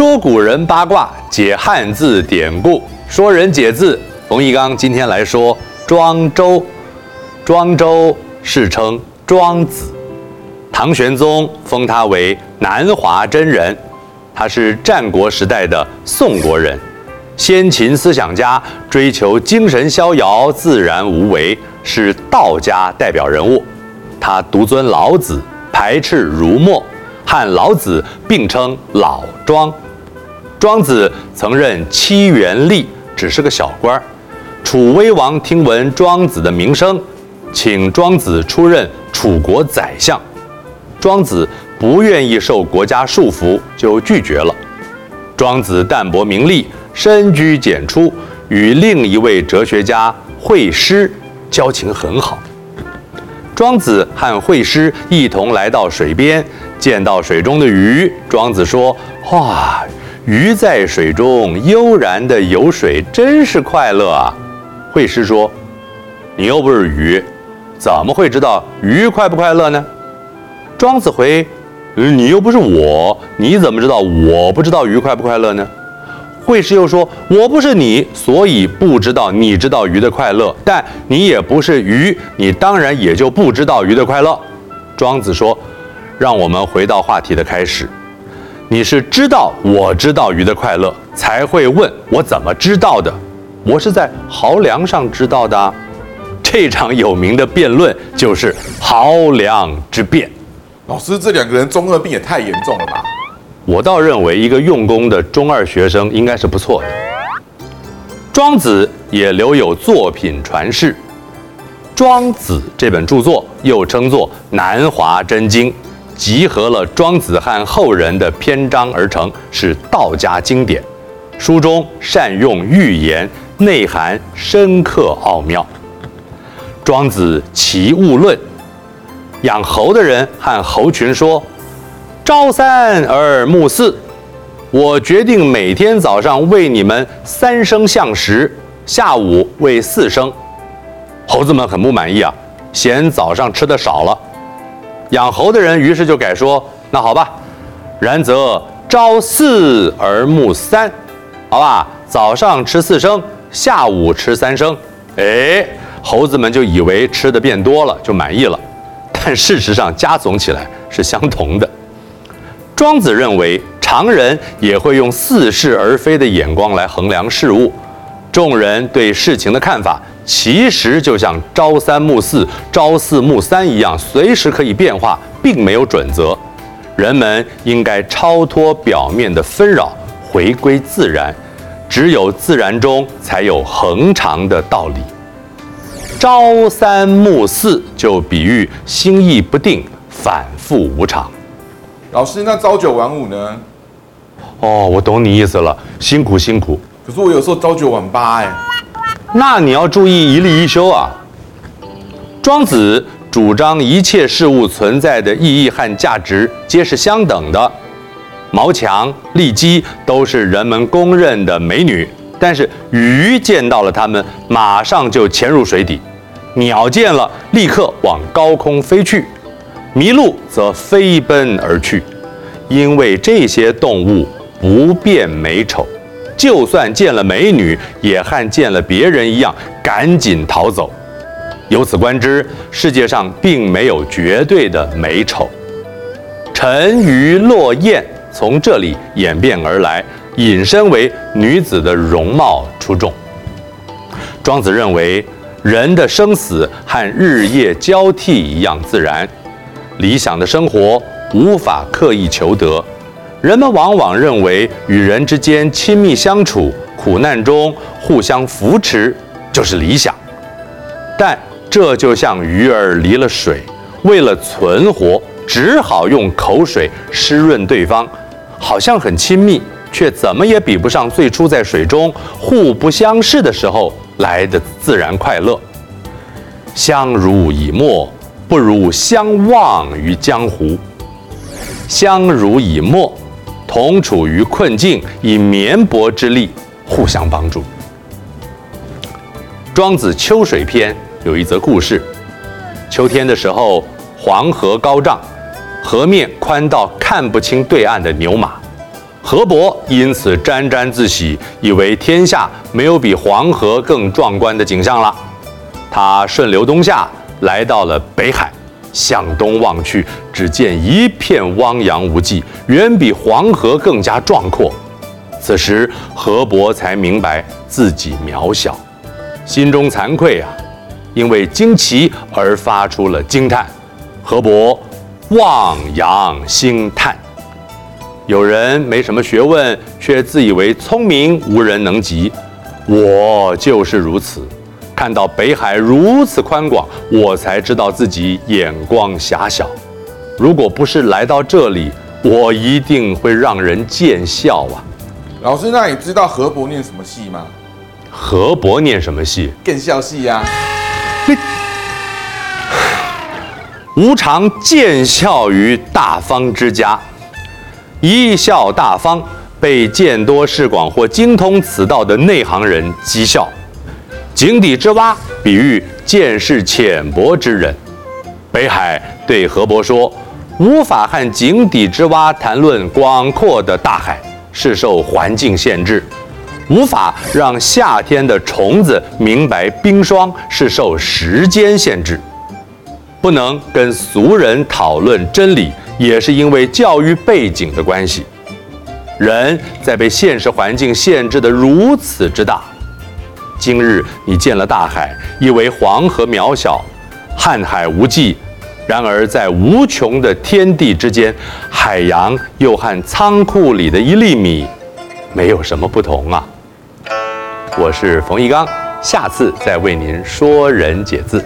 说古人八卦，解汉字典故，说人解字。冯翊纲今天来说庄周。庄周世称庄子，唐玄宗封他为南华真人。他是战国时代的宋国人，先秦思想家，追求精神逍遥、自然无为，是道家代表人物。他独尊老子，排斥儒墨。和老子并称老庄，庄子曾任七元吏，只是个小官。楚威王听闻庄子的名声，请庄子出任楚国宰相。庄子不愿意受国家束缚，就拒绝了。庄子淡泊名利，深居简出，与另一位哲学家惠施交情很好。庄子和惠施一同来到水边。见到水中的鱼，庄子说：“哇，鱼在水中悠然地游水，真是快乐啊。”惠施说：“你又不是鱼，怎么会知道鱼快不快乐呢？”庄子回：“你又不是我，你怎么知道我不知道鱼快不快乐呢？”惠施又说：“我不是你，所以不知道你知道鱼的快乐，但你也不是鱼，你当然也就不知道鱼的快乐。”庄子说。让我们回到话题的开始，你是知道我知道鱼的快乐，才会问我怎么知道的？我是在濠梁上知道的。这场有名的辩论就是濠梁之辩。老师，这两个人中二病也太严重了吧？我倒认为一个用功的中二学生应该是不错的。庄子也留有作品传世，《庄子》这本著作又称作《南华真经》。集合了庄子和后人的篇章而成，是道家经典。书中善用寓言，内涵深刻奥妙。庄子齐物论，养猴的人和猴群说：“朝三而暮四，我决定每天早上喂你们三升橡实，下午喂四升。”猴子们很不满意啊，嫌早上吃的少了。养猴的人于是就改说：“那好吧，然则朝四而暮三，好吧，早上吃四升，下午吃三升。”哎，猴子们就以为吃的变多了，就满意了。但事实上加总起来是相同的。庄子认为，常人也会用似是而非的眼光来衡量事物。众人对事情的看法，其实就像朝三暮四、朝四暮三一样，随时可以变化，并没有准则。人们应该超脱表面的纷扰，回归自然。只有自然中才有恒长的道理。朝三暮四就比喻心意不定、反复无常。老师，那朝九晚五呢？哦，我懂你意思了，辛苦辛苦。可是我有时候朝九晚八哎，那你要注意一例一休啊。庄子主张一切事物存在的意义和价值皆是相等的。毛强、酈姬都是人们公认的美女，但是鱼见到了它们，马上就潜入水底；鸟见了，立刻往高空飞去；麋鹿则飞奔而去，因为这些动物不辨美丑。就算见了美女，也和见了别人一样，赶紧逃走。由此观之，世界上并没有绝对的美丑。沉鱼落雁从这里演变而来，引申为女子的容貌出众。庄子认为，人的生死和日夜交替一样自然，理想的生活无法刻意求得。人们往往认为与人之间亲密相处，苦难中互相扶持就是理想，但这就像鱼儿离了水，为了存活，只好用口水湿润对方，好像很亲密，却怎么也比不上最初在水中互不相识的时候来的自然快乐。相濡以沫，不如相忘于江湖。相濡以沫。同处于困境，以绵薄之力互相帮助。庄子《秋水篇》有一则故事：秋天的时候，黄河高涨，河面宽到看不清对岸的牛马，河伯因此沾沾自喜，以为天下没有比黄河更壮观的景象了。他顺流东下，来到了北海，向东望去，只见一片汪洋无际，远比黄河更加壮阔。此时，河伯才明白自己渺小，心中惭愧啊，因为惊奇而发出了惊叹。河伯望洋兴叹。有人没什么学问，却自以为聪明，无人能及。我就是如此。看到北海如此宽广，我才知道自己眼光狭小。如果不是来到这里，我一定会让人见笑啊！老师，那你知道河伯念什么戏吗？河伯念什么戏？更笑戏呀！无常见笑于大方之家，一笑大方，被见多识广或精通此道的内行人讥笑。井底之蛙，比喻见识浅薄之人。北海对河伯说：“无法和井底之蛙谈论广阔的大海，是受环境限制；无法让夏天的虫子明白冰霜，是受时间限制；不能跟俗人讨论真理，也是因为教育背景的关系。人在被现实环境限制得如此之大。”今日你见了大海，以为黄河渺小，瀚海无际；然而在无穷的天地之间，海洋又和仓库里的一粒米没有什么不同啊！我是冯玉刚，下次再为您说人解字。